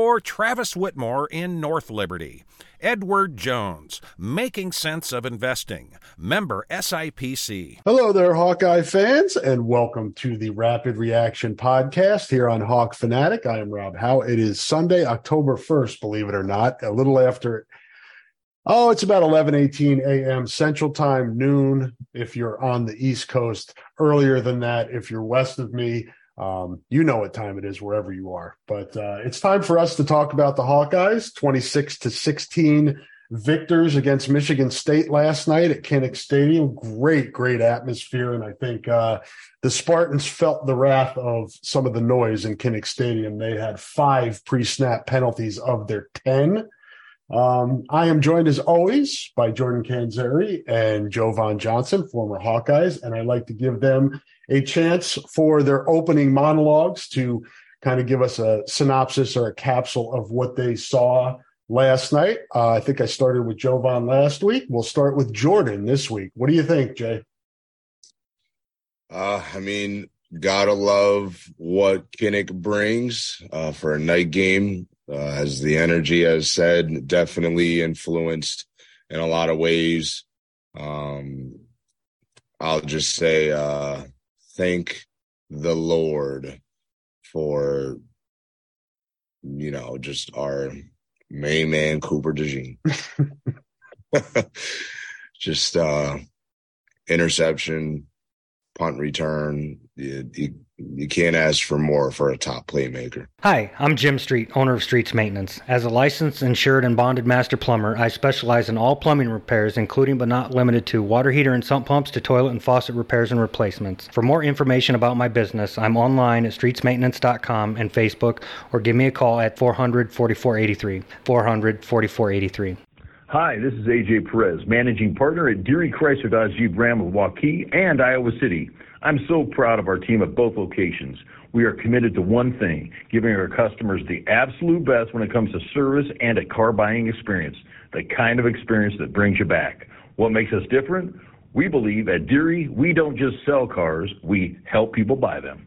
Travis Whitmore in North Liberty. Edward Jones, Making Sense of Investing, member SIPC. Hello there, Hawkeye fans, and welcome to the Rapid Reaction Podcast here on Hawk Fanatic. I am Rob Howe. It is Sunday, October 1st, believe it or not, a little after. Oh, it's about 11 18 a.m. Central Time, noon if you're on the East Coast. Earlier than that, if you're west of me, um, you know what time it is wherever you are. But uh, it's time for us to talk about the Hawkeyes 26 to 16 victors against Michigan State last night at Kinnick Stadium. Great, great atmosphere. And I think uh, the Spartans felt the wrath of some of the noise in Kinnick Stadium. They had five pre snap penalties of their 10. Um, I am joined as always by Jordan Canzeri and Jovon Johnson, former Hawkeyes, and I'd like to give them a chance for their opening monologues to kind of give us a synopsis or a capsule of what they saw last night. Uh, I think I started with Jovon last week. We'll start with Jordan this week. What do you think, Jay? Uh, I mean, gotta love what Kinnick brings uh, for a night game. Uh, as the energy has said, definitely influenced in a lot of ways. Um, I'll just say, uh, thank the Lord for, you know, just our main man, Cooper DeJean. just uh interception, punt return. You, you, you can't ask for more for a top playmaker. Hi, I'm Jim Street, owner of Streets Maintenance. As a licensed, insured, and bonded master plumber, I specialize in all plumbing repairs, including but not limited to water heater and sump pumps to toilet and faucet repairs and replacements. For more information about my business, I'm online at streetsmaintenance.com and Facebook, or give me a call at 400 4483. 400 4483. Hi, this is AJ Perez, managing partner at Deery Chrysler Dodge Jeep Ram of Waukee and Iowa City. I'm so proud of our team at both locations. We are committed to one thing, giving our customers the absolute best when it comes to service and a car buying experience, the kind of experience that brings you back. What makes us different? We believe at Deery, we don't just sell cars, we help people buy them.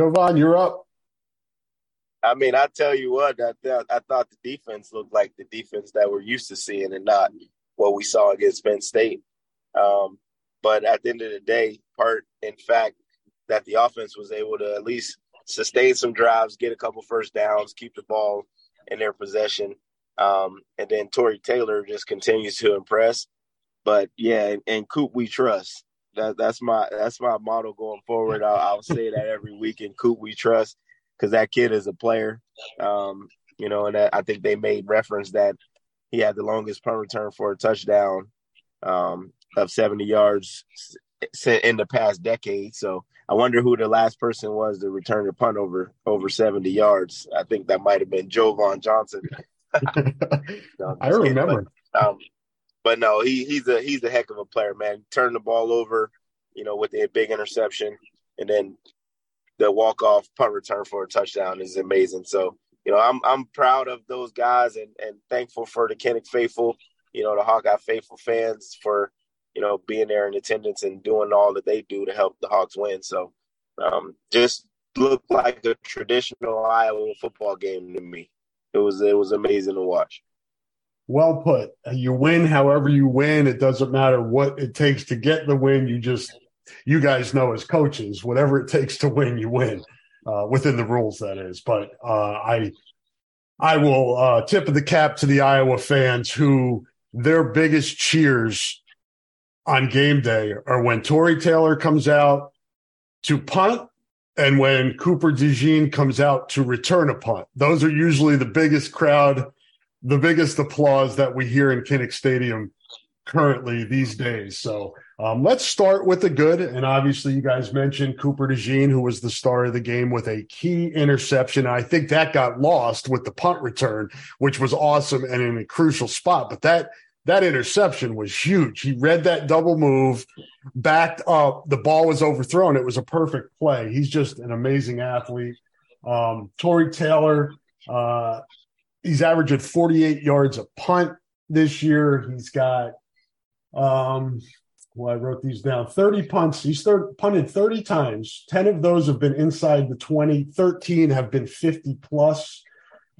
Jovon, you're up. I mean, I tell you what, I, th- I thought the defense looked like the defense that we're used to seeing and not what we saw against Penn State. Um, but at the end of the day, part in fact that the offense was able to at least sustain some drives, get a couple first downs, keep the ball in their possession. Um, and then Tory Taylor just continues to impress. But yeah, and Coop we trust. That that's my that's my motto going forward. I'll, I'll say that every week in Coop we trust because that kid is a player. Um, you know, and that, I think they made reference that he had the longest punt return for a touchdown um, of 70 yards in the past decade. So I wonder who the last person was to return a punt over over 70 yards. I think that might have been Jovon Johnson. no, I remember. But, um, but no, he he's a he's a heck of a player, man. Turn the ball over, you know, with a big interception, and then the walk off punt return for a touchdown is amazing. So you know, I'm I'm proud of those guys and and thankful for the Kinnick faithful, you know, the Hawkeye faithful fans for you know being there in attendance and doing all that they do to help the Hawks win. So um, just looked like a traditional Iowa football game to me. It was it was amazing to watch. Well put. You win however you win. It doesn't matter what it takes to get the win. You just you guys know as coaches, whatever it takes to win, you win uh, within the rules, that is. But uh, I, I will uh, tip of the cap to the Iowa fans who their biggest cheers on game day are when Tory Taylor comes out to punt and when Cooper DeJean comes out to return a punt. Those are usually the biggest crowd, the biggest applause that we hear in Kinnick Stadium currently these days. So um, let's start with the good. And obviously, you guys mentioned Cooper DeJean, who was the star of the game with a key interception. I think that got lost with the punt return, which was awesome and in a crucial spot. But that that interception was huge. He read that double move, backed up. The ball was overthrown. It was a perfect play. He's just an amazing athlete. Um, Tory Taylor, uh, he's averaging 48 yards a punt this year. He's got um, well, I wrote these down 30 punts. He's thir- punted 30 times. 10 of those have been inside the 20, 13 have been 50 plus.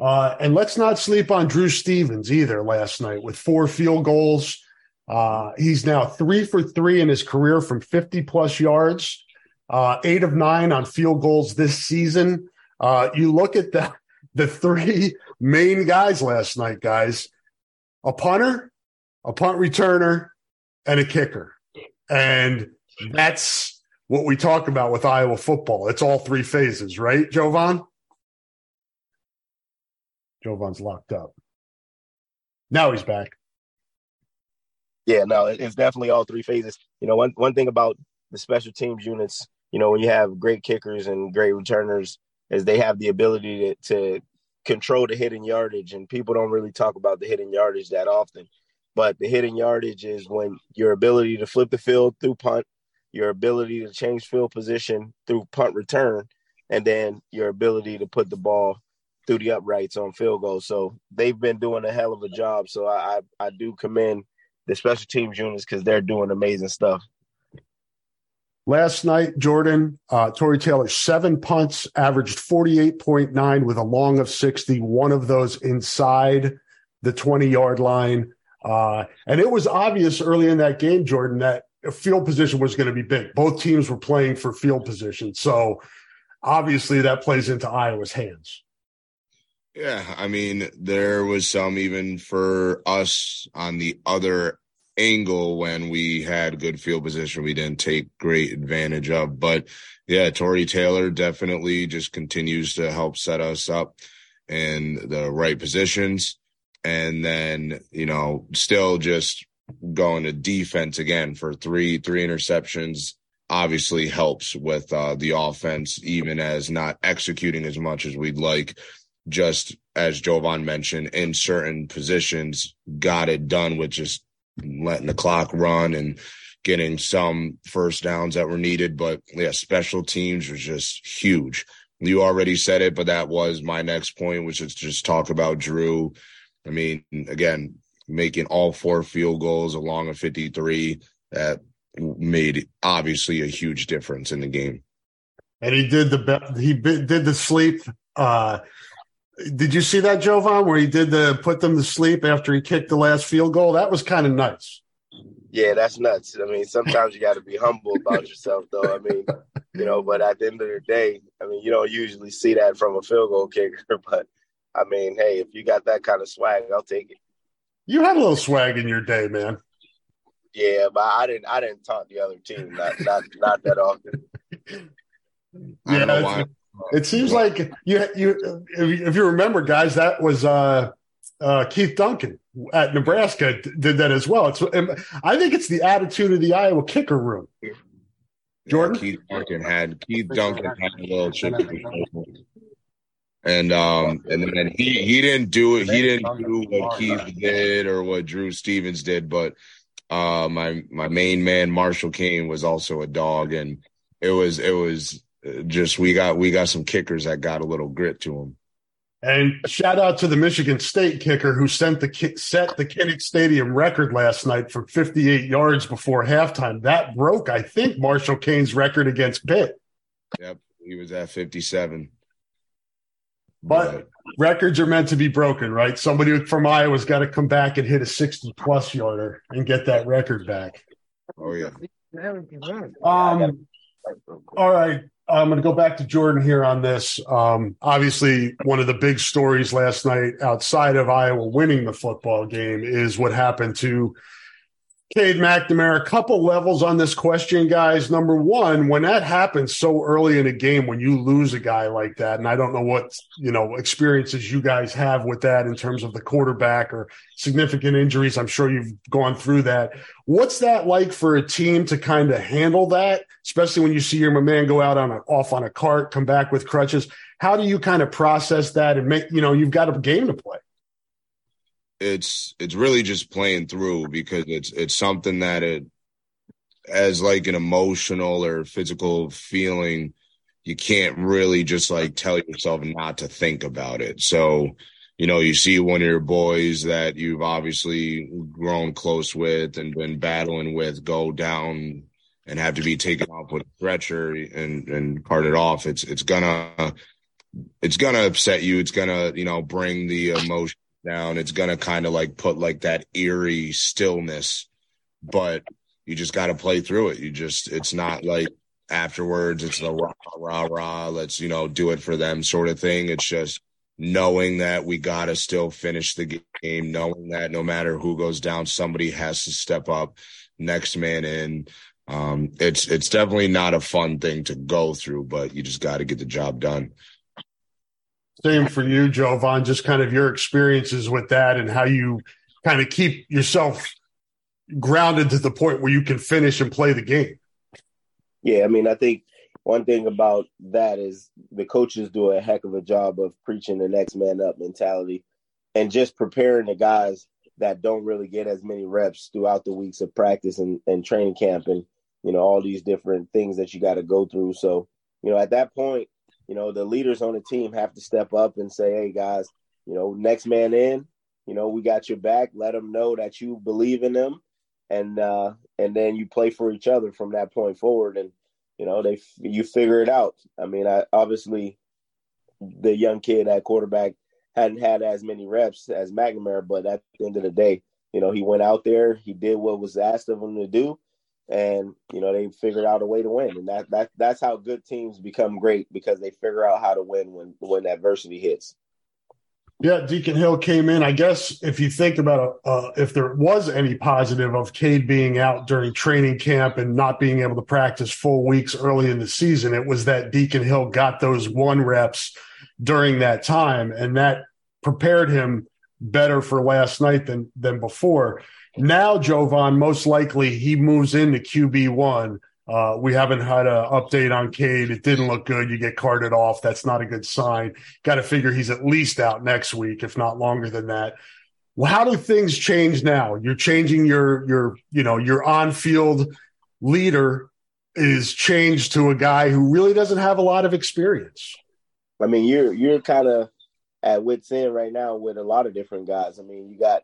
Uh, and let's not sleep on Drew Stevens either last night with four field goals. Uh, he's now three for three in his career from 50 plus yards, uh, eight of nine on field goals this season. Uh, you look at the, the three main guys last night, guys a punter, a punt returner, and a kicker. And that's what we talk about with Iowa football. It's all three phases, right, Jovon? Jovon's locked up. Now he's back. Yeah, no, it's definitely all three phases. You know, one one thing about the special teams units, you know, when you have great kickers and great returners, is they have the ability to, to control the hidden yardage, and people don't really talk about the hidden yardage that often. But the hidden yardage is when your ability to flip the field through punt, your ability to change field position through punt return, and then your ability to put the ball through the uprights on field goal. So they've been doing a hell of a job. So I I, I do commend the special teams units because they're doing amazing stuff. Last night, Jordan, uh, Tory Taylor, seven punts, averaged 48.9 with a long of 60, one of those inside the 20 yard line. Uh, and it was obvious early in that game, Jordan, that field position was going to be big. Both teams were playing for field position. So obviously that plays into Iowa's hands. Yeah. I mean, there was some even for us on the other angle when we had good field position we didn't take great advantage of. But yeah Tory Taylor definitely just continues to help set us up in the right positions. And then you know still just going to defense again for three three interceptions obviously helps with uh, the offense even as not executing as much as we'd like. Just as jovon mentioned in certain positions got it done with just letting the clock run and getting some first downs that were needed but yeah special teams was just huge you already said it but that was my next point which is just talk about drew I mean, again, making all four field goals along a 53 that made obviously a huge difference in the game. And he did the he did the sleep. Uh, did you see that Jovon where he did the put them to sleep after he kicked the last field goal? That was kind of nice. Yeah, that's nuts. I mean, sometimes you got to be humble about yourself, though. I mean, you know, but at the end of the day, I mean, you don't usually see that from a field goal kicker, but I mean, hey, if you got that kind of swag, I'll take it. You had a little swag in your day, man. Yeah, but I didn't. I didn't talk the other team not not not that often. yeah, it seems like you you if you remember, guys, that was uh, uh, Keith Duncan at Nebraska did that as well. It's I think it's the attitude of the Iowa kicker room. Jordan yeah, Keith Duncan had Keith Duncan had a little chip, and um and then he he didn't do it. He didn't do what Keith did or what Drew Stevens did, but uh my my main man Marshall Koehn was also a dog, and it was it was just we got we got some kickers that got a little grit to them. And shout out to the Michigan State kicker who sent the set the Kinnick Stadium record last night from 58 yards before halftime. That broke, I think, Marshall Koehn's record against Pitt. Yep, he was at 57. But, but records are meant to be broken, right? Somebody from Iowa's got to come back and hit a 60 plus yarder and get that record back. Oh yeah. Um. All right. I'm going to go back to Jordan here on this. Um, obviously, one of the big stories last night outside of Iowa winning the football game is what happened to Cade McNamara, a couple levels on this question, guys. Number one, when that happens so early in a game, when you lose a guy like that, and I don't know what you know experiences you guys have with that in terms of the quarterback or significant injuries. I'm sure you've gone through that. What's that like for a team to kind of handle that, especially when you see your man go out on a off on a cart, come back with crutches? How do you kind of process that and make you know you've got a game to play? It's it's really just playing through because it's it's something that it as like an emotional or physical feeling you can't really just like tell yourself not to think about it. So you know you see one of your boys that you've obviously grown close with and been battling with go down and have to be taken off with a stretcher and and carted off it's it's gonna it's gonna upset you. It's gonna you know bring the emotion down, it's gonna kind of like put like that eerie stillness. But you just got to play through it. You just it's not like afterwards it's the rah rah rah. Let's you know do it for them sort of thing. It's just knowing that we got to still finish the game, knowing that no matter who goes down, somebody has to step up, next man in. Um, it's it's definitely not a fun thing to go through, but you just got to get the job done. Same for you, Jovon. Just kind of your experiences with that and how you kind of keep yourself grounded to the point where you can finish and play the game. Yeah, I mean, I think one thing about that is the coaches do a heck of a job of preaching the next man up mentality and just preparing the guys that don't really get as many reps throughout the weeks of practice and, and training camp and you know all these different things that you got to go through so you know at that point you know, the leaders on the team have to step up and say, hey, guys, you know, next man in, you know, we got your back. Let them know that you believe in them. And, uh, and then you play for each other from that point forward. And, you know, they, you figure it out. I mean, I obviously the young kid at quarterback hadn't had as many reps as McNamara, but at the end of the day, you know, he went out there, he did what was asked of him to do, and you know they figured out a way to win. And that that that's how good teams become great because they figure out how to win when when adversity hits. Yeah deacon hill came in. I guess if you think about uh, if there was any positive of cade being out during training camp and not being able to practice full weeks early in the season it was that deacon hill got those one reps during that time and that prepared him better for last night than than before now, Jovon, most likely he moves into QB one. Uh, we haven't had an update on Cade. It didn't look good. You get carted off. That's not a good sign. Got to figure he's at least out next week, if not longer than that. Well, how do things change now? You're changing your your you know your on field leader is changed to a guy who really doesn't have a lot of experience. I mean, you're you're kind of at wits end right now with a lot of different guys. I mean, you got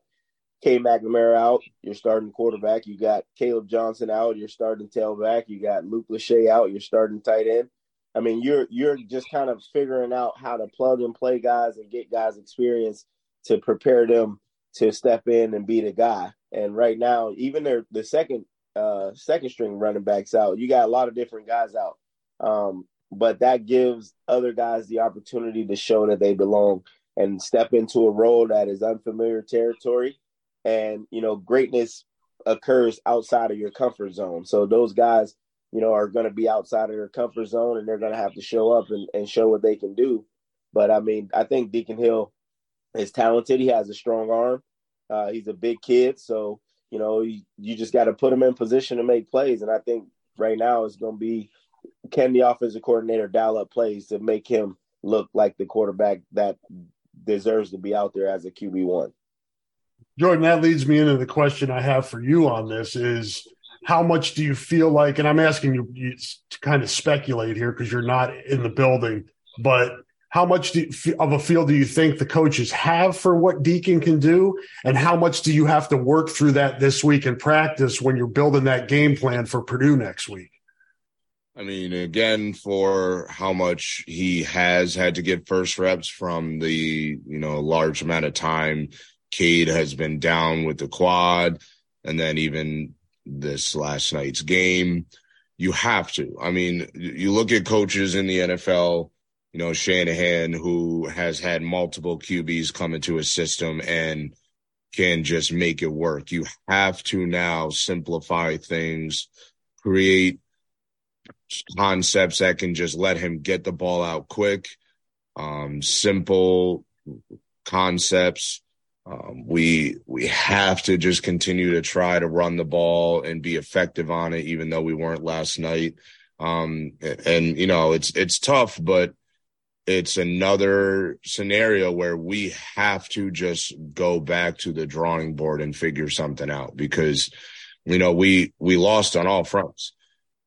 Cade McNamara out, you're starting quarterback. You got Kaleb Johnson out, you're starting tailback. You got Luke Lachey out, you're starting tight end. I mean, you're you're just kind of figuring out how to plug and play guys and get guys experience to prepare them to step in and be the guy. And right now, even their the second uh second string running backs out, you got a lot of different guys out. Um, but that gives other guys the opportunity to show that they belong and step into a role that is unfamiliar territory and you know greatness occurs outside of your comfort zone. So those guys you know are going to be outside of their comfort zone and they're going to have to show up and, and show what they can do. But i mean i think deacon hill is talented. He has a strong arm. Uh, he's a big kid. So you know you, you just got to put him in position to make plays. And i think right now is going to be can the offensive coordinator dial up plays to make him look like the quarterback that deserves to be out there as a QB one. Jordan, that leads me into the question I have for you on this is how much do you feel like, and I'm asking you, to kind of speculate here because you're not in the building, but how much you, of a feel do you think the coaches have for what Deacon can do? And how much do you have to work through that this week in practice when you're building that game plan for Purdue next week? I mean, again, for how much he has had to get first reps from the, you know, large amount of time Cade has been down with the quad, and then even this last night's game, you have to. I mean, you look at coaches in the NFL, you know, Shanahan, who has had multiple QBs come into his system and can just make it work. You have to now simplify things, create concepts that can just let him get the ball out quick, um, simple concepts. Um, we we have to just continue to try to run the ball and be effective on it, even though we weren't last night. Um, and you know it's it's tough, but it's another scenario where we have to just go back to the drawing board and figure something out because you know we we lost on all fronts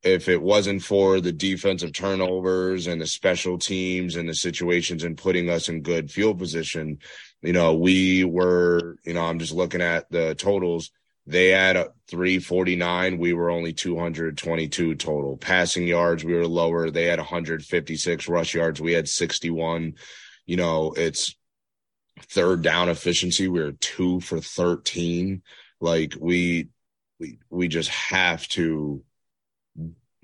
if it wasn't for the defensive turnovers and the special teams and the situations and putting us in good field position, you know, we were, you know, I'm just looking at the totals. They had a 349. We were only 222 total. Passing yards, we were lower. They had 156 rush yards. We had 61. You know, it's third down efficiency. We were two for 13. Like we, we, we just have to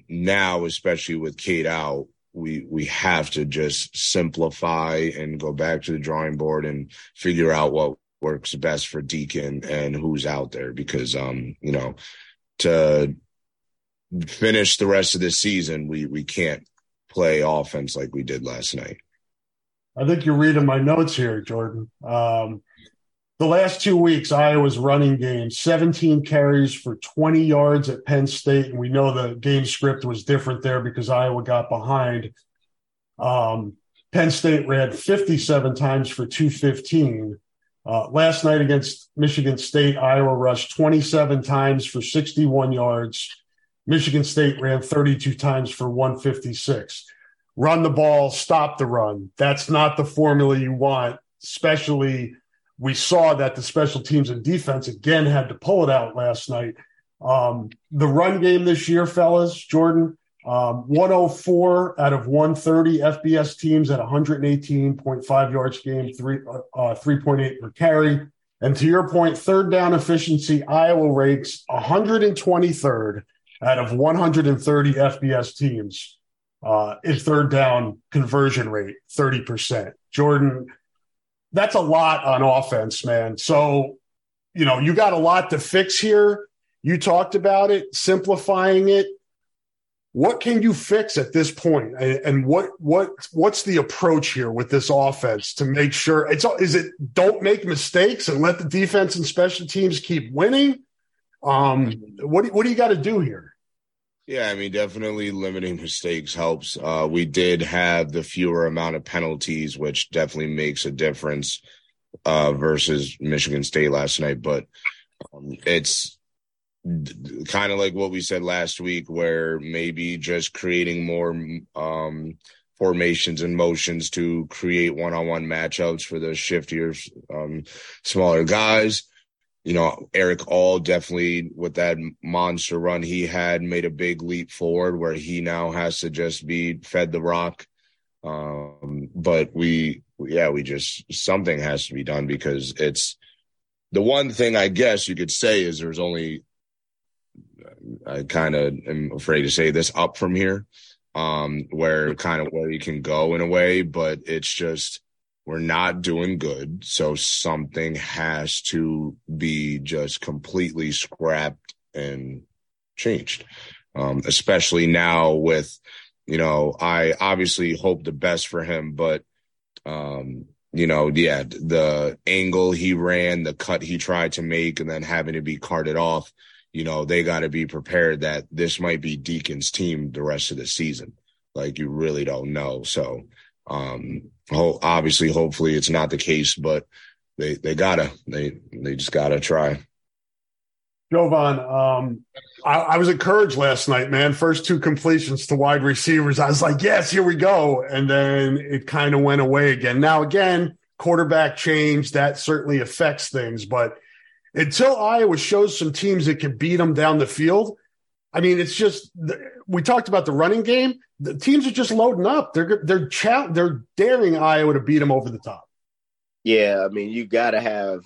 now, especially with Cade out, we we have to just simplify and go back to the drawing board and figure out what works best for Deacon and who's out there because um you know to finish the rest of the season we we can't play offense like we did last night. I think you're reading my notes here, Jordan. Um, the last two weeks, Iowa's running game 17 carries for 20 yards at Penn State. And we know the game script was different there because Iowa got behind. Um, Penn State ran 57 times for 215. Uh, last night against Michigan State, Iowa rushed 27 times for 61 yards. Michigan State ran 32 times for 156. Run the ball, stop the run. That's not the formula you want, especially we saw that the special teams and defense again had to pull it out last night. Um, the run game this year, fellas, Jordan, um, 104 out of 130 FBS teams at 118.5 yards game, three, uh, uh 3.8 per carry. And to your point, third down efficiency, Iowa ranks 123rd out of 130 FBS teams. Uh, is third down conversion rate 30%. Jordan, that's a lot on offense, man. So, you know, you got a lot to fix here. You talked about it, simplifying it. What can you fix at this point? And what what what's the approach here with this offense to make sure it's is it don't make mistakes and let the defense and special teams keep winning? Um, what what do you got to do here? Yeah, I mean, definitely limiting mistakes helps. Uh, we did have the fewer amount of penalties, which definitely makes a difference uh, versus Michigan State last night. But um, it's kind of like what we said last week, where maybe just creating more um, formations and motions to create one-on-one matchups for those shiftier, um, smaller guys you know, Erick All definitely with that monster run he had made a big leap forward where he now has to just be fed the rock. Um, but we, yeah, we just, something has to be done because it's the one thing I guess you could say is there's only, I kind of am afraid to say this up from here, um, where kind of where you can go in a way, but it's just, we're not doing good. So something has to be just completely scrapped and changed. Um, especially now with, you know, I obviously hope the best for him, but, um, you know, yeah, the angle he ran, the cut he tried to make, and then having to be carted off, you know, they got to be prepared that this might be Deacon's team the rest of the season. Like you really don't know. So, um, ho- obviously, hopefully it's not the case, but they, they gotta, they, they just gotta try. Jovon, um, I, I, was encouraged last night, man. First two completions to wide receivers. I was like, yes, here we go. And then it kind of went away again. Now, again, quarterback change, that certainly affects things. But until Iowa shows some teams that can beat them down the field, I mean, it's just we talked about the running game. The teams are just loading up. They're they're they're daring Iowa to beat them over the top. Yeah, I mean, you got to have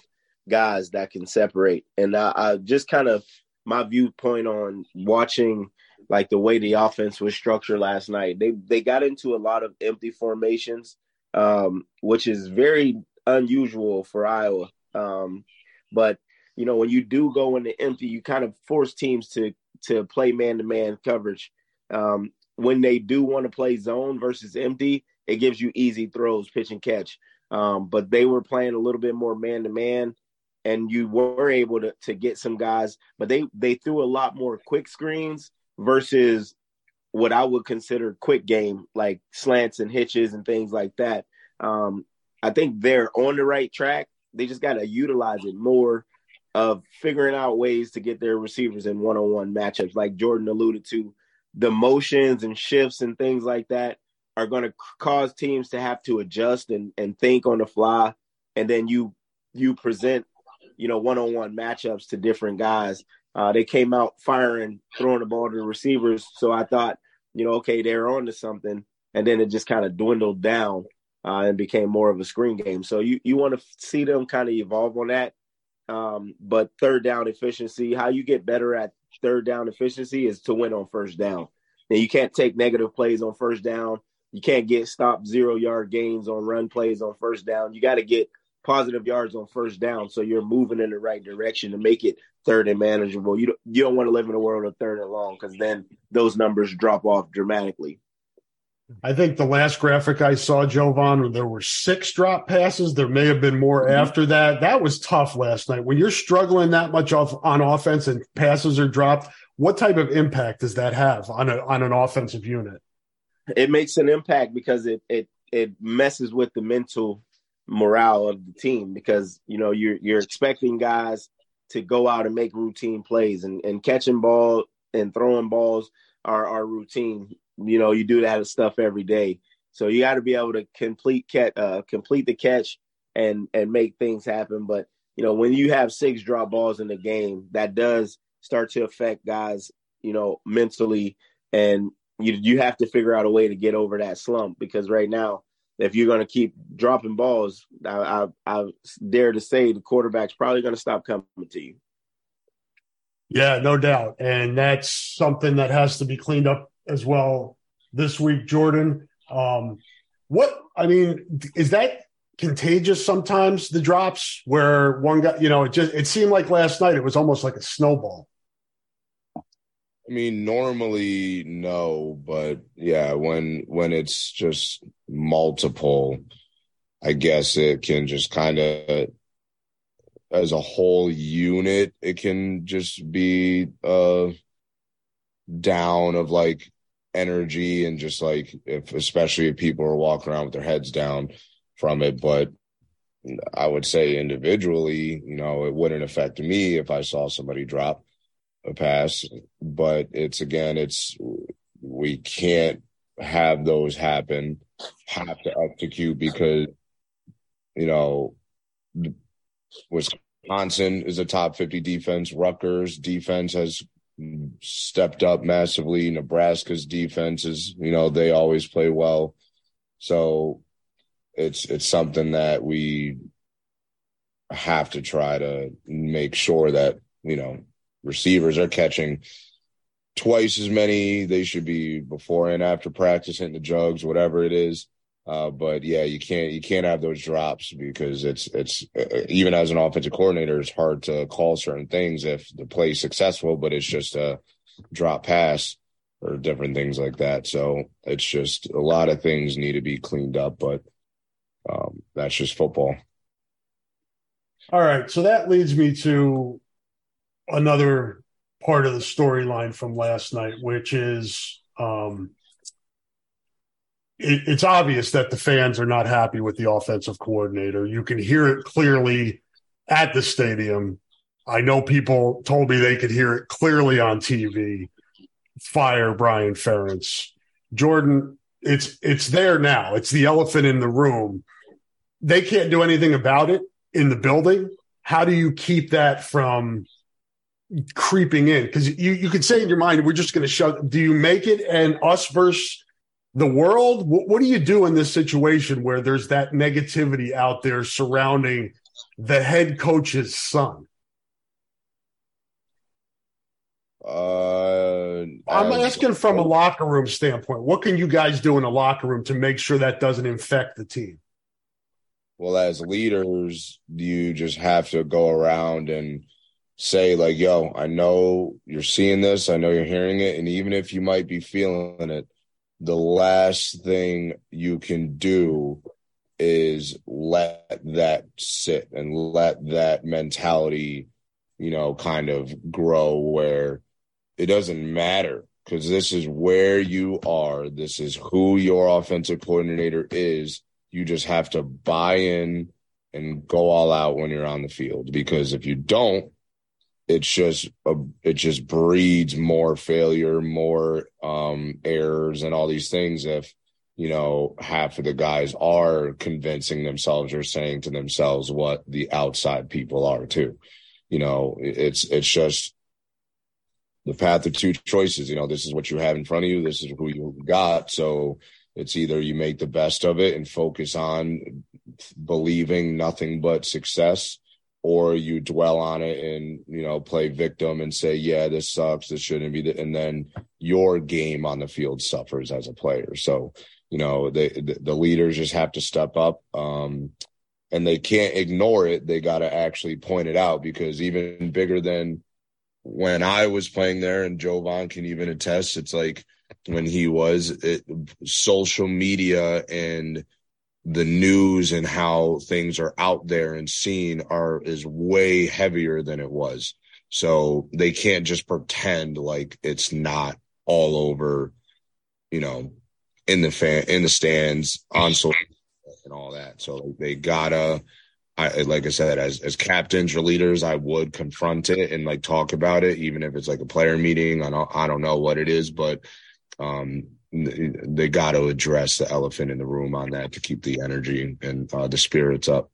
guys that can separate. And I, I just kind of my viewpoint on watching like the way the offense was structured last night. They they got into a lot of empty formations, um, which is very unusual for Iowa. Um, but you know, when you do go into empty, you kind of force teams to to play man to man coverage. Um, when they do want to play zone versus empty, it gives you easy throws, pitch and catch. Um, but they were playing a little bit more man to man and you were able to, to get some guys, but they they threw a lot more quick screens versus what I would consider quick game, like slants and hitches and things like that. Um, I think they're on the right track. They just got to utilize it more of figuring out ways to get their receivers in one-on-one matchups, like Jordan alluded to. The motions and shifts and things like that are going to cause teams to have to adjust and, and think on the fly, and then you you present you know, one-on-one matchups to different guys. Uh, they came out firing, throwing the ball to the receivers. So I thought, you know, okay, they're on to something. And then it just kind of dwindled down uh, and became more of a screen game. So you, you want to see them kind of evolve on that. Um, but third down efficiency, how you get better at third down efficiency is to win on first down. And you can't take negative plays on first down. You can't get stop zero yard gains on run plays on first down. You got to get positive yards on first down. So you're moving in the right direction to make it third and manageable. You don't, you don't want to live in a world of third and long because then those numbers drop off dramatically. I think the last graphic I saw, Jovon, there were six drop passes. There may have been more mm-hmm. after that. That was tough last night. When you're struggling that much off on offense and passes are dropped, what type of impact does that have on a on an offensive unit? It makes an impact because it it it messes with the mental morale of the team because you know you're you're expecting guys to go out and make routine plays and, and catching ball and throwing balls are, are routine. You know, you do that stuff every day. So you got to be able to complete catch, uh, complete the catch and and make things happen. But you know, when you have six drop balls in the game, that does start to affect guys. You know, mentally, and you you have to figure out a way to get over that slump because right now if you're going to keep dropping balls, I, I, I dare to say the quarterback's probably going to stop coming to you. Yeah, no doubt. And that's something that has to be cleaned up as well this week, Jordan. Um, what, I mean, is that contagious sometimes, the drops where one guy, you know, it just, it seemed like last night it was almost like a snowball. I mean, normally no, but yeah, when when it's just multiple, I guess it can just kind of as a whole unit, it can just be uh down of like energy and just like if especially if people are walking around with their heads down from it. But I would say individually, you know, it wouldn't affect me if I saw somebody drop a pass, but it's again, it's we can't have those happen, have to execute because you know Wisconsin is a top 50 defense. Rutgers defense has stepped up massively. Nebraska's defense is, you know, they always play well. So it's it's something that we have to try to make sure that, you know, receivers are catching twice as many they should be before and after practice hitting the jugs whatever it is uh, but yeah you can't you can't have those drops because it's it's uh, even as an offensive coordinator it's hard to call certain things if the play is successful but it's just a drop pass or different things like that. So it's just a lot of things need to be cleaned up but um, that's just football. All right. So that leads me to another part of the storyline from last night, which is um, it, it's obvious that the fans are not happy with the offensive coordinator. You can hear it clearly at the stadium. I know people told me they could hear it clearly on TV. Fire Brian Ferentz. Jordan, it's it's there now. It's the elephant in the room. They can't do anything about it in the building. How do you keep that from creeping in? Because you, you could say in your mind, we're just going to shut. Do you make it and us versus the world? What, what do you do in this situation where there's that negativity out there surrounding the head coach's son? Uh, I'm asking from a locker room standpoint. What can you guys do in a locker room to make sure that doesn't infect the team? Well, as leaders, you just have to go around and say, like, yo, I know you're seeing this, I know you're hearing it. And even if you might be feeling it, the last thing you can do is let that sit and let that mentality, you know, kind of grow where it doesn't matter because this is where you are. This is who your offensive coordinator is. You just have to buy in and go all out when you're on the field because if you don't, it's just a, it just breeds more failure, more um, errors, and all these things. If you know half of the guys are convincing themselves or saying to themselves what the outside people are too, you know, it's it's just the path of two choices. You know, this is what you have in front of you. This is who you got. So it's either you make the best of it and focus on believing nothing but success or you dwell on it and you know play victim and say yeah this sucks this shouldn't be and then your game on the field suffers as a player. So you know they the leaders just have to step up um, and they can't ignore it. They got to actually point it out because even bigger than when i was playing there and jovon can even attest it's like when he was it, social media and the news and how things are out there and seen are is way heavier than it was. So they can't just pretend like it's not all over, you know, in the fan in the stands on social and all that. So they gotta I like I said, as as captains or leaders, I would confront it and like talk about it, even if it's like a player meeting. I don't I don't know what it is, but um they got to address the elephant in the room on that to keep the energy and uh, the spirits up.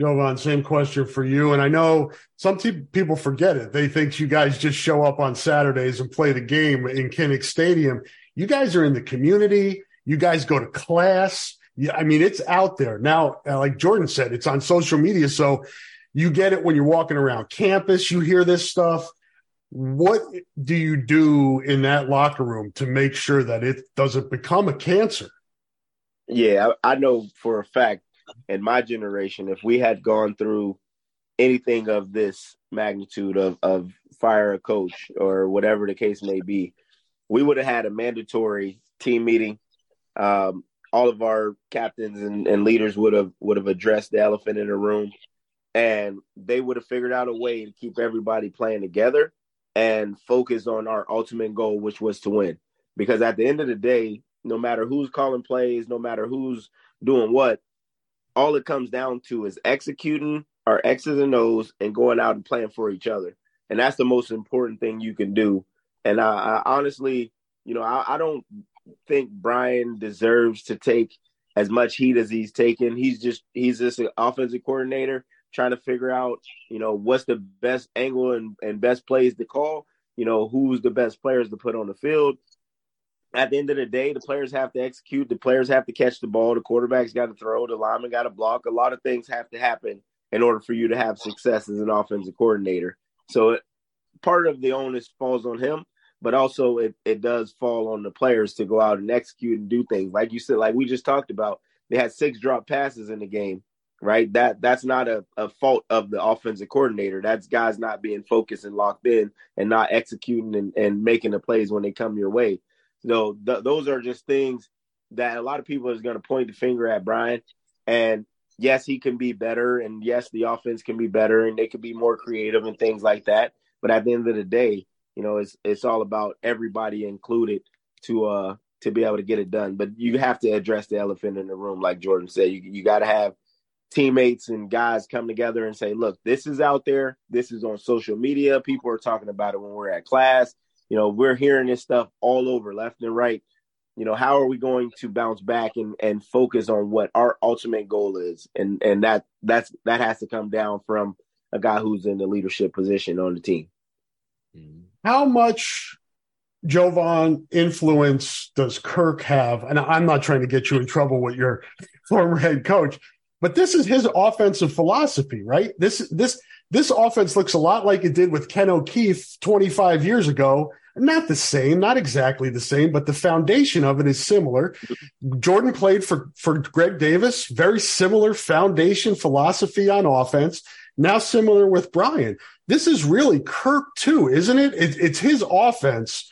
Jovon, same question for you. And I know some t- people forget it. They think you guys just show up on Saturdays and play the game in Kinnick Stadium. You guys are in the community. You guys go to class. I mean, it's out there now. Uh, like Jordan said, it's on social media. So you get it when you're walking around campus. You hear this stuff what do you do in that locker room to make sure that it doesn't become a cancer? Yeah, I, know for a fact in my generation, if we had gone through anything of this magnitude of, of fire a coach or whatever the case may be, we would have had a mandatory team meeting. Um, all of our captains and, and leaders would have would have addressed the elephant in the room, and they would have figured out a way to keep everybody playing together and focus on our ultimate goal, which was to win. Because at the end of the day, no matter who's calling plays, no matter who's doing what, all it comes down to is executing our X's and O's and going out and playing for each other. And that's the most important thing you can do. And I, I honestly, you know, I, I don't think Brian deserves to take as much heat as he's taken. He's just he's just an offensive coordinator trying to figure out, you know, what's the best angle and, and best plays to call, you know, who's the best players to put on the field. At the end of the day, the players have to execute, the players have to catch the ball, the quarterback's got to throw, the lineman got to block. A lot of things have to happen in order for you to have success as an offensive coordinator. So it, part of the onus falls on him, but also it, it does fall on the players to go out and execute and do things. Like you said, like we just talked about, they had six drop passes in the game right? That that's not a, a fault of the offensive coordinator. That's guys not being focused and locked in and not executing and, and making the plays when they come your way. So th- those are just things that a lot of people is going to point the finger at Brian. And yes, he can be better, and yes, the offense can be better, and they can be more creative and things like that. But at the end of the day, you know, it's it's all about everybody included to uh to be able to get it done. But you have to address the elephant in the room, like Jordan said. You you got to have teammates and guys come together and say, look, this is out there. This is on social media. People are talking about it when we're at class. You know, we're hearing this stuff all over, left and right. You know, how are we going to bounce back and, and focus on what our ultimate goal is? And and that that's that has to come down from a guy who's in the leadership position on the team. Mm-hmm. How much Jovon influence does Kirk have? And I'm not trying to get you in trouble with your former head coach, but this is his offensive philosophy, right? This this this offense looks a lot like it did with Ken O'Keefe 25 years ago. Not the same, not exactly the same, but the foundation of it is similar. Jordan played for for Greg Davis, very similar foundation philosophy on offense. Now similar with Brian. This is really Kirk too, isn't it? it it's his offense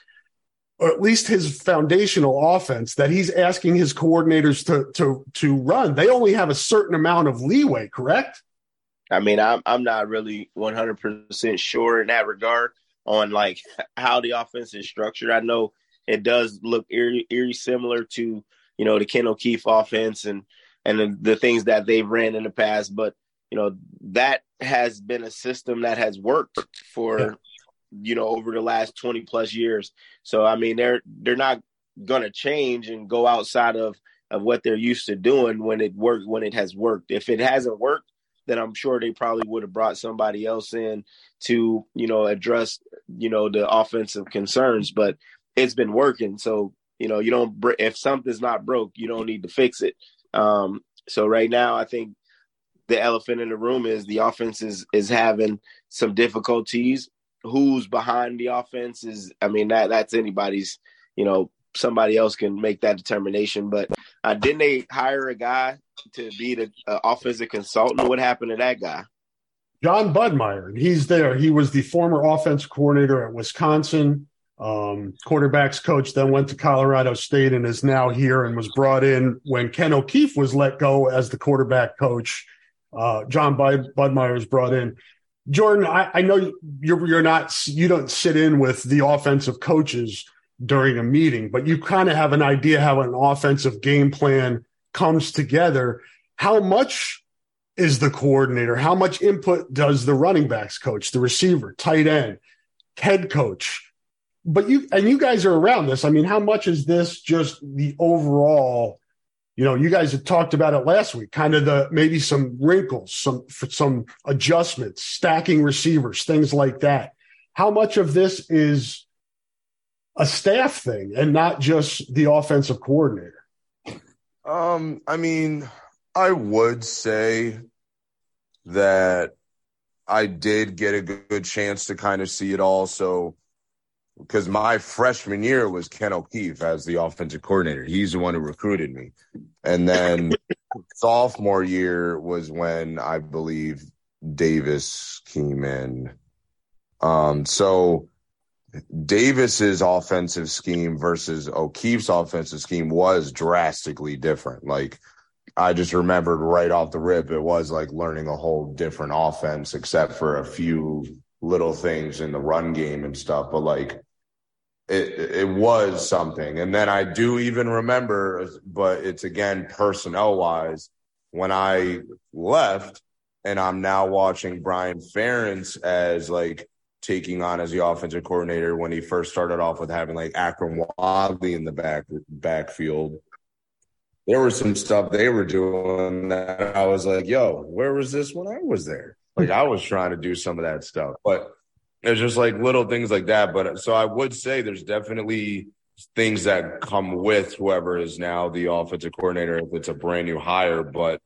or at least his foundational offense that he's asking his coordinators to to to run. They only have a certain amount of leeway, correct? I mean, I'm I'm not really 100% sure in that regard on like how the offense is structured. I know it does look eerie, eerie similar to you know the Ken O'Keefe offense and and the, the things that they've ran in the past, but you know that has been a system that has worked for yeah. You know over the last 20 plus years. So i mean they're they're not going to change and go outside of of what they're used to doing when it worked when it has worked. If it hasn't worked then i'm sure they probably would have brought somebody else in to you know address you know the offensive concerns but it's been working. So you know you don't if something's not broke you don't need to fix it. Um so right now i think the elephant in the room is the offense is is having some difficulties. Who's behind the offense is, I mean, that that's anybody's. You know, somebody else can make that determination. But uh, didn't they hire a guy to be the uh, offensive consultant? What happened to that guy? John Budmayr. He's there. He was the former offense coordinator at Wisconsin. Um, quarterbacks coach, then went to Colorado State and is now here and was brought in when Ken O'Keefe was let go as the quarterback coach uh, John Budmayr is brought in. Jordan, I, I know you're you're not you don't sit in with the offensive coaches during a meeting, but you kind of have an idea how an offensive game plan comes together. How much is the coordinator? How much input does the running backs coach, the receiver, tight end, head coach? But you and you guys are around this. I mean, how much is this just the overall you know, you guys had talked about it last week, kind of the maybe some wrinkles, some some adjustments, stacking receivers, things like that. How much of this is a staff thing and not just the offensive coordinator? Um, I mean, I would say that I did get a good chance to kind of see it all. So because my freshman year was Ken O'Keefe as the offensive coordinator. He's the one who recruited me. And then sophomore year was when I believe Davis came in. Um, so Davis's offensive scheme versus O'Keefe's offensive scheme was drastically different. Like I just remembered right off the rip, it was like learning a whole different offense, except for a few little things in the run game and stuff. But like it, it was something. And then I do even remember, but it's again personnel wise, when I left and I'm now watching Brian Ferentz as like taking on as the offensive coordinator when he first started off with having like Akrum Wadley in the back backfield. There was some stuff they were doing that I was like, yo, where was this when I was there? Like I was trying to do some of that stuff. But it's just like little things like that. But so I would say there's definitely things that come with whoever is now the offensive coordinator if it's a brand new hire. But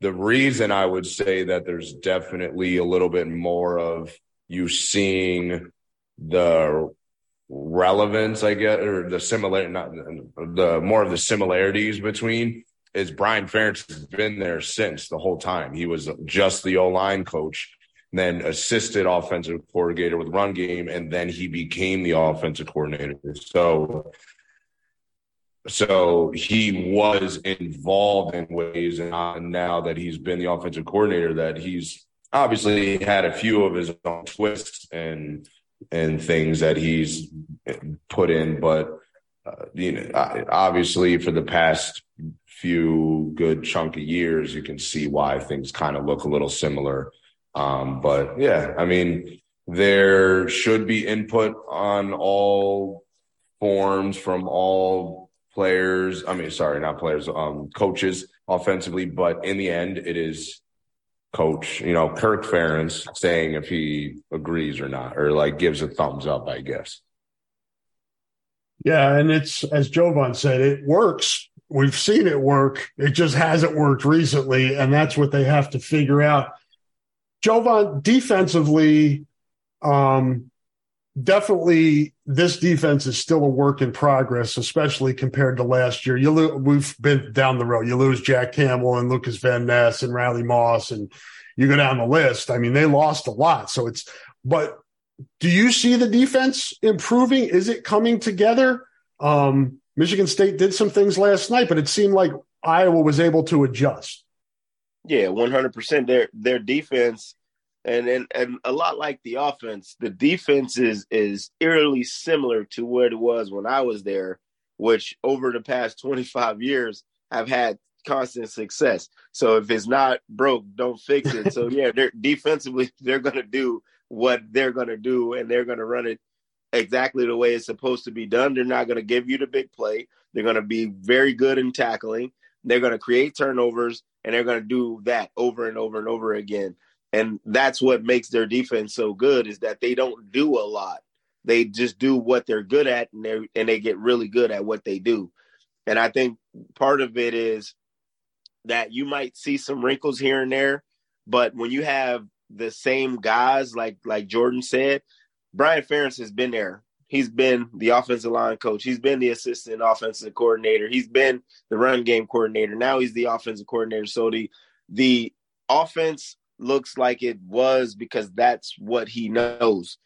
the reason I would say that there's definitely a little bit more of you seeing the relevance, I guess, or the similar, not the more of the similarities between is Brian Ferentz has been there since the whole time. He was just the O line coach then assisted offensive coordinator with run game, and then he became the offensive coordinator. So, so he was involved in ways, and now that he's been the offensive coordinator, that he's obviously had a few of his own twists and and things that he's put in, but uh, you know, obviously for the past few good chunk of years, you can see why things kind of look a little similar. Um, but yeah, I mean, there should be input on all forms from all players. I mean, sorry, not players, um, coaches offensively, but in the end, it is coach, you know, Kirk Ferentz saying if he agrees or not, or like gives a thumbs up, I guess. Yeah, and it's as Jovon said, it works. We've seen it work. It just hasn't worked recently, and that's what they have to figure out. Jovon, defensively, um, definitely this defense is still a work in progress, especially compared to last year. You lo- we've been down the road. You lose Jack Campbell and Lucas Van Ness and Riley Moss, and you go down the list. I mean, they lost a lot. So it's, but do you see the defense improving? Is it coming together? Um, Michigan State did some things last night, but it seemed like Iowa was able to adjust. Yeah, one hundred percent. Their their defense, and and and a lot like the offense, the defense is is eerily similar to what it was when I was there, which over the past twenty five years have had constant success. So if it's not broke, don't fix it. So yeah, they're defensively they're gonna do what they're gonna do and they're gonna run it exactly the way it's supposed to be done. They're not gonna give you the big play. They're gonna be very good in tackling. They're gonna create turnovers and they're gonna do that over and over and over again. And that's what makes their defense so good is that they don't do a lot. They just do what they're good at and they and they get really good at what they do. And I think part of it is that you might see some wrinkles here and there, but when you have the same guys, like like Jordan said, Brian Ferentz has been there. He's been the offensive line coach. He's been the assistant offensive coordinator. He's been the run game coordinator. Now he's the offensive coordinator. So the the offense looks like it was because that's what he knows.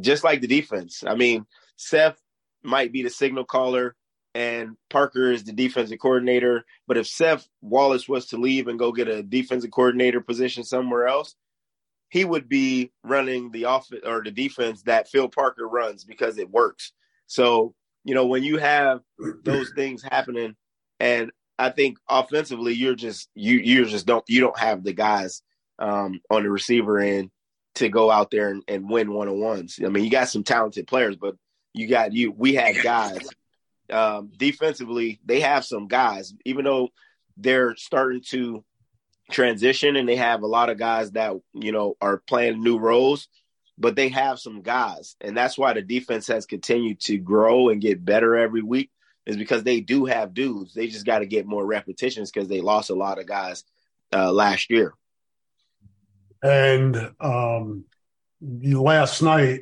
Just like the defense. I mean, Seth might be the signal caller and Parker is the defensive coordinator. But if Seth Wallace was to leave and go get a defensive coordinator position somewhere else, he would be running the offense or the defense that Phil Parker runs because it works. So, you know, when you have those things happening, and I think offensively, you're just you you just don't you don't have the guys um, on the receiver end to go out there and, and win one on ones. I mean, you got some talented players, but you got you we had guys um, defensively, they have some guys, even though they're starting to transition and they have a lot of guys that, you know, are playing new roles, but they have some guys. And that's why the defense has continued to grow and get better every week, is because they do have dudes. They just got to get more repetitions because they lost a lot of guys uh, last year. And um, last night,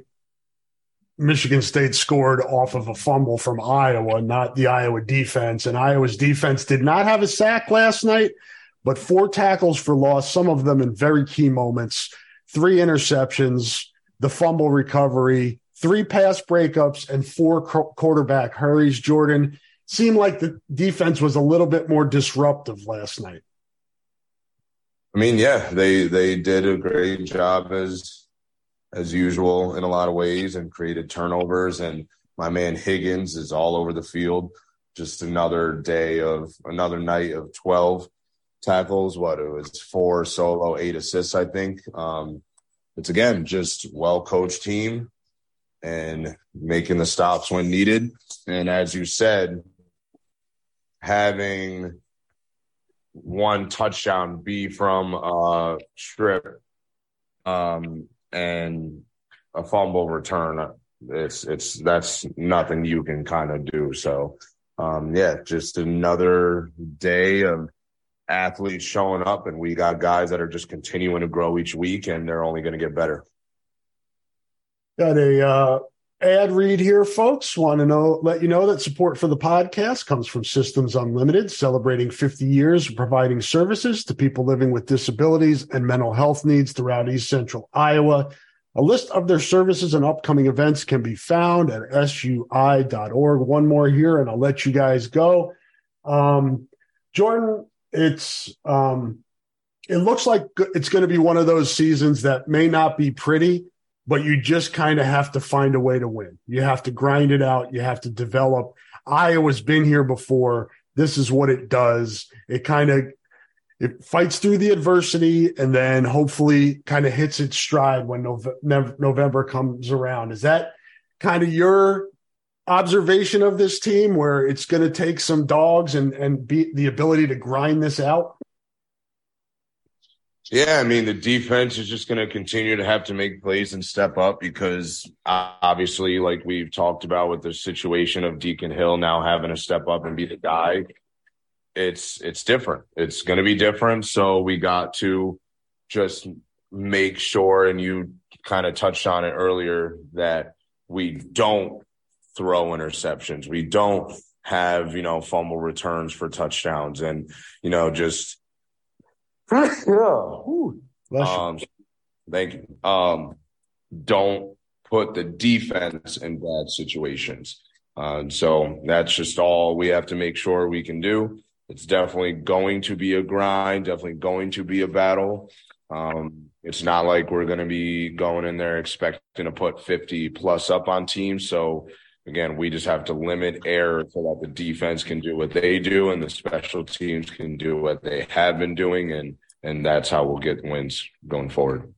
Michigan State scored off of a fumble from Iowa, not the Iowa defense. And Iowa's defense did not have a sack last night, but four tackles for loss, some of them in very key moments, three interceptions, the fumble recovery, three pass breakups, and four quarterback hurries. Jordan seemed like the defense was a little bit more disruptive last night. I mean, yeah, they they did a great job as as usual in a lot of ways and created turnovers. And my man Higgins is all over the field. Just another day of another night of 12 tackles. What it was four solo, eight assists, I think. Um, it's again just well coached team and making the stops when needed. And as you said, having one touchdown be from a strip um, and a fumble return, it's it's that's nothing you can kind of do. So um, yeah, just another day of athletes showing up, and we got guys that are just continuing to grow each week, and they're only going to get better. Got a uh, ad read here, folks. Want to know, let you know that support for the podcast comes from Systems Unlimited, celebrating 50 years of providing services to people living with disabilities and mental health needs throughout East Central Iowa. A list of their services and upcoming events can be found at sui.org. One more here, and I'll let you guys go. Um, Jordan, it's um, it looks like it's going to be one of those seasons that may not be pretty but you just kind of have to find a way to win. You have to grind it out. You have to develop. Iowa's been here before. This is what it does. It kind of it fights through the adversity and then hopefully kind of hits its stride when November, November comes around. Is that kind of your observation of this team where it's going to take some dogs and and be the ability to grind this out? Yeah, I mean the defense is just going to continue to have to make plays and step up because obviously, like we've talked about with the situation of Deacon Hill now having to step up and be the guy, it's it's different. It's going to be different. So we got to just make sure, and you kind of touched on it earlier, that we don't throw interceptions. We don't have, you know, fumble returns for touchdowns and, you know, just yeah. Um, thank you. Um, don't put the defense in bad situations. Uh, so that's just all we have to make sure we can do. It's definitely going to be a grind, definitely going to be a battle. Um, it's not like we're going to be going in there expecting to put 50 plus up on teams. So again, we just have to limit error so that the defense can do what they do and the special teams can do what they have been doing. And, and that's how we'll get wins going forward.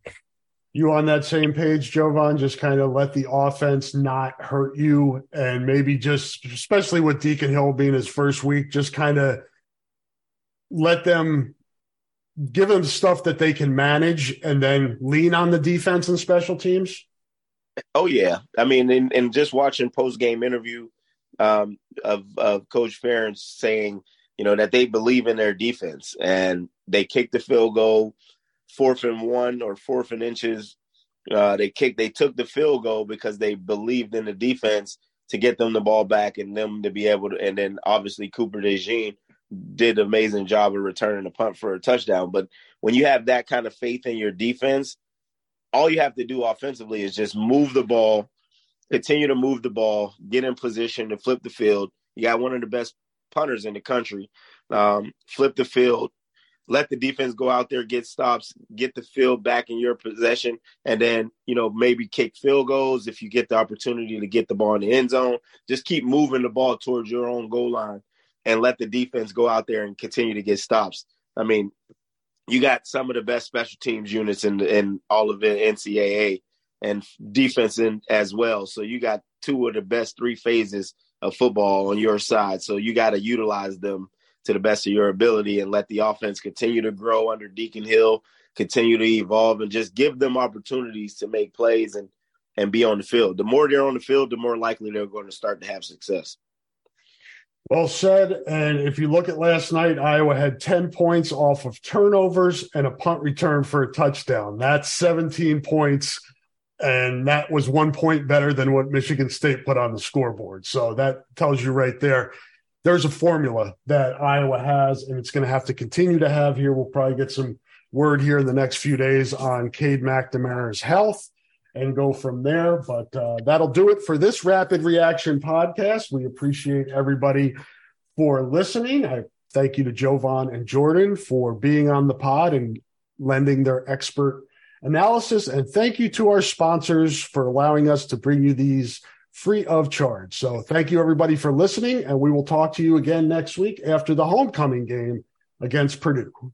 You on that same page, Jovon? Just kind of let the offense not hurt you and maybe just, especially with Deacon Hill being his first week, just kind of let them give them stuff that they can manage and then lean on the defense and special teams? Oh yeah, I mean, and, just watching post game interview um, of of Coach Ferentz saying, you know, that they believe in their defense and they kicked the field goal, fourth and one or fourth and inches. Uh, they kicked, they took the field goal because they believed in the defense to get them the ball back and them to be able to. And then obviously Cooper DeJean did an amazing job of returning the punt for a touchdown. But when you have that kind of faith in your defense, all you have to do offensively is just move the ball, continue to move the ball, get in position to flip the field. You got one of the best punters in the country. Um, flip the field, let the defense go out there, get stops, get the field back in your possession, and then, you know, maybe kick field goals if you get the opportunity to get the ball in the end zone. Just keep moving the ball towards your own goal line and let the defense go out there and continue to get stops. I mean, you got some of the best special teams units in in all of the NCAA and defense in as well. So you got two of the best three phases of football on your side. So you got to utilize them to the best of your ability and let the offense continue to grow under Deacon Hill, continue to evolve, and just give them opportunities to make plays and and be on the field. The more they're on the field, the more likely they're going to start to have success. Well said. And if you look at last night, Iowa had 10 points off of turnovers and a punt return for a touchdown. That's 17 points. And that was one point better than what Michigan State put on the scoreboard. So that tells you right there. There's a formula that Iowa has, and it's going to have to continue to have here. We'll probably get some word here in the next few days on Cade McNamara's health and go from there. But uh, that'll do it for this rapid reaction podcast. We appreciate everybody for listening. I thank you to Jovon and Jordan for being on the pod and lending their expert analysis. And thank you to our sponsors for allowing us to bring you these free of charge. So thank you everybody for listening. And we will talk to you again next week after the homecoming game against Purdue.